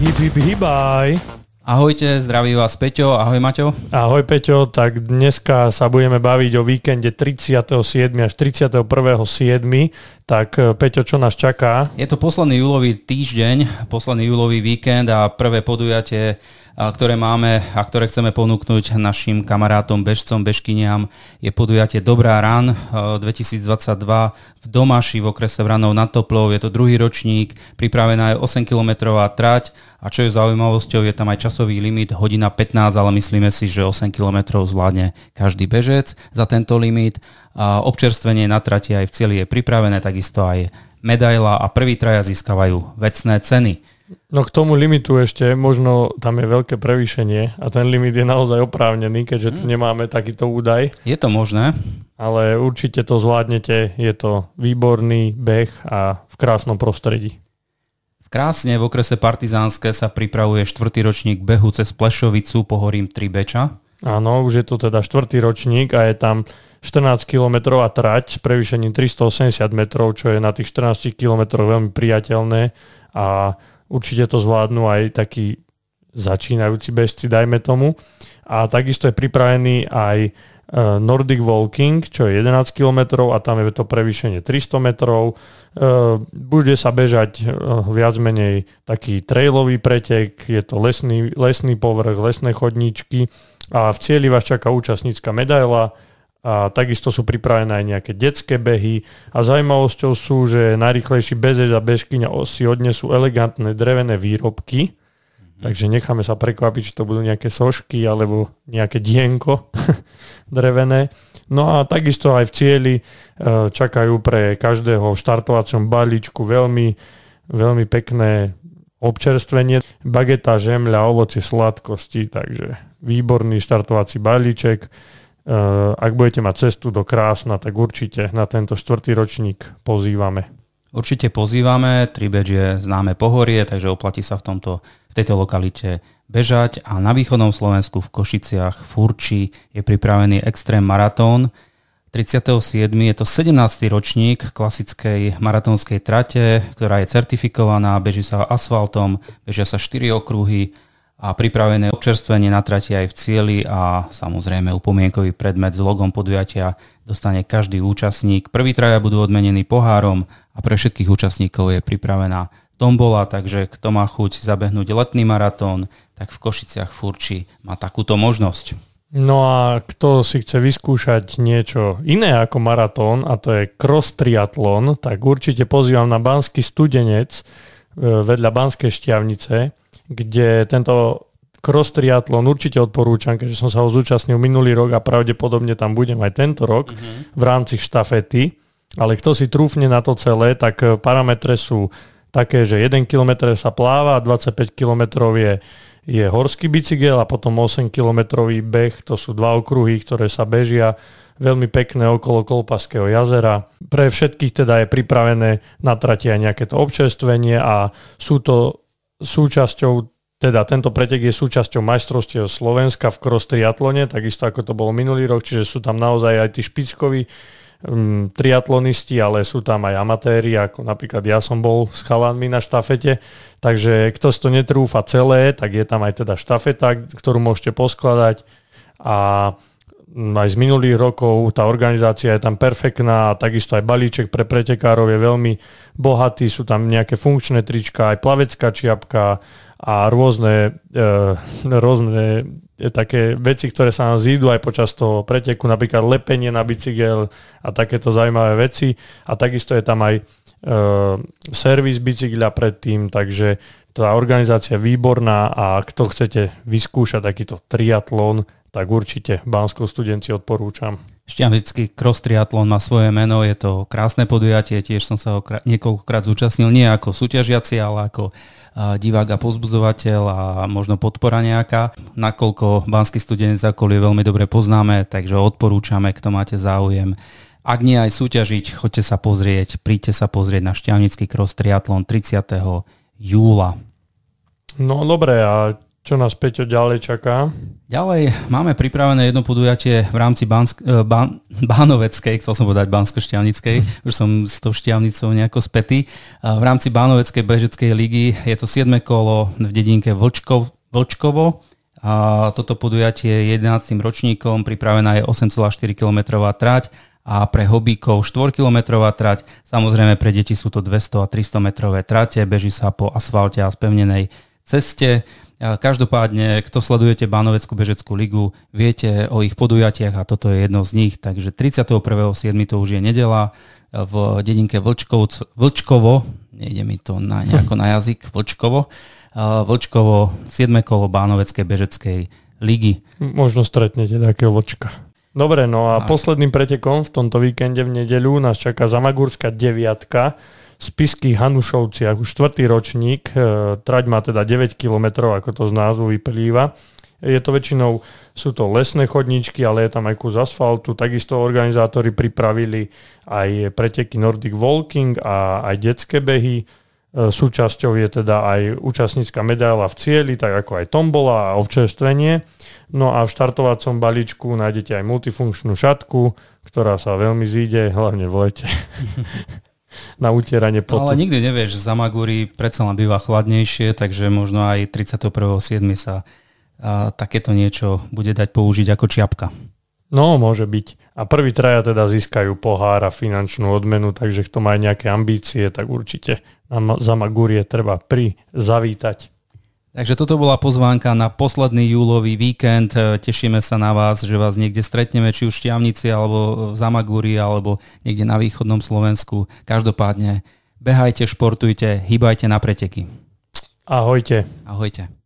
Hip, hip, hibaj. Ahojte, zdraví vás Peťo. Ahoj Maťo. Ahoj Peťo, tak dneska sa budeme baviť o víkende 37. až 31.7. Tak eh, Peťo, čo nás čaká? Je to posledný júlový týždeň, posledný júlový víkend a prvé podujatie ktoré máme a ktoré chceme ponúknuť našim kamarátom, bežcom, bežkyniam, je podujatie Dobrá ran 2022 v Domaši v okrese Vranov nad Toplou. Je to druhý ročník, pripravená je 8 kilometrová trať a čo je zaujímavosťou, je tam aj časový limit hodina 15, ale myslíme si, že 8 km zvládne každý bežec za tento limit. A občerstvenie na trati aj v cieli je pripravené, takisto aj medaila a prvý traja získavajú vecné ceny. No k tomu limitu ešte, možno tam je veľké prevýšenie a ten limit je naozaj oprávnený, keďže tu mm. nemáme takýto údaj. Je to možné. Ale určite to zvládnete, je to výborný beh a v krásnom prostredí. Krásne v okrese Partizánske sa pripravuje štvrtý ročník behu cez Plešovicu pohorím 3 Beča. Áno, už je to teda štvrtý ročník a je tam 14 km trať s prevýšením 380 metrov, čo je na tých 14 km veľmi priateľné a Určite to zvládnu aj takí začínajúci bežci, dajme tomu. A takisto je pripravený aj e, Nordic Walking, čo je 11 km a tam je to prevýšenie 300 metrov. E, bude sa bežať e, viac menej taký trailový pretek, je to lesný, lesný povrch, lesné chodníčky a v cieli vás čaká účastnícka medaila, a takisto sú pripravené aj nejaké detské behy a zaujímavosťou sú, že najrychlejší bezež a bežkyňa si odnesú elegantné drevené výrobky, mm-hmm. takže necháme sa prekvapiť, či to budú nejaké sošky alebo nejaké dienko drevené. No a takisto aj v cieli e, čakajú pre každého v štartovacom balíčku veľmi, veľmi pekné občerstvenie, bageta, žemľa, ovoci, sladkosti, takže výborný štartovací balíček ak budete mať cestu do Krásna, tak určite na tento štvrtý ročník pozývame. Určite pozývame, Tribeč je známe pohorie, takže oplatí sa v, tomto, v tejto lokalite bežať a na východnom Slovensku v Košiciach Furči je pripravený extrém maratón. 37. je to 17. ročník klasickej maratónskej trate, ktorá je certifikovaná, beží sa asfaltom, bežia sa 4 okruhy, a pripravené občerstvenie na trati aj v cieli a samozrejme upomienkový predmet s logom podujatia dostane každý účastník. Prvý traja budú odmenení pohárom a pre všetkých účastníkov je pripravená tombola, takže kto má chuť zabehnúť letný maratón, tak v Košiciach Furči má takúto možnosť. No a kto si chce vyskúšať niečo iné ako maratón, a to je cross triatlon, tak určite pozývam na Banský studenec e, vedľa Banskej šťavnice kde tento cross triatlon určite odporúčam, keďže som sa ho zúčastnil minulý rok a pravdepodobne tam budem aj tento rok uh-huh. v rámci štafety. Ale kto si trúfne na to celé, tak eh, parametre sú také, že 1 km sa pláva, 25 km je, je horský bicykel a potom 8 km beh, to sú dva okruhy, ktoré sa bežia veľmi pekné okolo Kolpaského jazera. Pre všetkých teda je pripravené na trati aj nejaké to občerstvenie a sú to súčasťou, teda tento pretek je súčasťou majstrovstiev Slovenska v cross triatlone, takisto ako to bolo minulý rok, čiže sú tam naozaj aj tí špičkoví um, triatlonisti, ale sú tam aj amatéri, ako napríklad ja som bol s chalanmi na štafete, takže kto si to netrúfa celé, tak je tam aj teda štafeta, ktorú môžete poskladať. A aj z minulých rokov tá organizácia je tam perfektná a takisto aj balíček pre pretekárov je veľmi bohatý, sú tam nejaké funkčné trička, aj plavecká čiapka a rôzne, e, rôzne e, také veci, ktoré sa nám zídu aj počas toho preteku, napríklad lepenie na bicykel a takéto zaujímavé veci. A takisto je tam aj e, servis bicykla predtým, takže tá organizácia je výborná a kto chcete vyskúšať takýto triatlon, tak určite Banskou studenci odporúčam. Šťavnický cross triatlon má svoje meno, je to krásne podujatie, tiež som sa ho niekoľkokrát zúčastnil, nie ako súťažiaci, ale ako divák a pozbudzovateľ a možno podpora nejaká. Nakoľko Banský studenec okolie veľmi dobre poznáme, takže odporúčame, kto máte záujem. Ak nie aj súťažiť, choďte sa pozrieť, príďte sa pozrieť na Šťavnický cross triatlon 30. júla. No dobre, a Čo nás Peťo ďalej čaká? Ďalej máme pripravené jedno podujatie v rámci Bansk- e, Ban- Bánoveckej, chcel som povedať Bansko-Šťavnickej, už som s tou šťavnicou nejako spätý. V rámci Bánoveckej bežeckej ligy je to 7. kolo v dedinke Vlčkov, Vlčkovo. A toto podujatie je 11. ročníkom, pripravená je 8,4 km trať a pre hobíkov 4 km trať. Samozrejme pre deti sú to 200 a 300 metrové trate, beží sa po asfalte a spevnenej ceste. Každopádne, kto sledujete Bánoveckú bežeckú ligu, viete o ich podujatiach a toto je jedno z nich. Takže 31.7. to už je nedela v dedinke Vlčkovc, Vlčkovo, nejde mi to na, nejako na jazyk, Vlčkovo, Vlčkovo, 7. kolo Bánoveckej bežeckej ligy. Možno stretnete takého Vlčka. Dobre, no a tak. posledným pretekom v tomto víkende v nedeľu nás čaká Zamagurská deviatka Spisky Hanušovciach, už štvrtý ročník, e, trať má teda 9 km, ako to z názvu vyplýva. Je to väčšinou, sú to lesné chodníčky, ale je tam aj kus asfaltu. Takisto organizátori pripravili aj preteky Nordic Walking a aj detské behy. E, súčasťou je teda aj účastnícka medaila v cieli, tak ako aj tombola a občerstvenie. No a v štartovacom balíčku nájdete aj multifunkčnú šatku, ktorá sa veľmi zíde, hlavne v lete. na utieranie potu. Ale nikdy nevieš, za Magúri predsa len býva chladnejšie, takže možno aj 31.7. sa a, takéto niečo bude dať použiť ako čiapka. No, môže byť. A prvý traja teda získajú pohár a finančnú odmenu, takže kto má nejaké ambície, tak určite na Zamagúrie treba pri zavítať. Takže toto bola pozvánka na posledný júlový víkend. E, tešíme sa na vás, že vás niekde stretneme, či už v Šťavnici, alebo v Zamagúri, alebo niekde na východnom Slovensku. Každopádne behajte, športujte, hýbajte na preteky. Ahojte. Ahojte.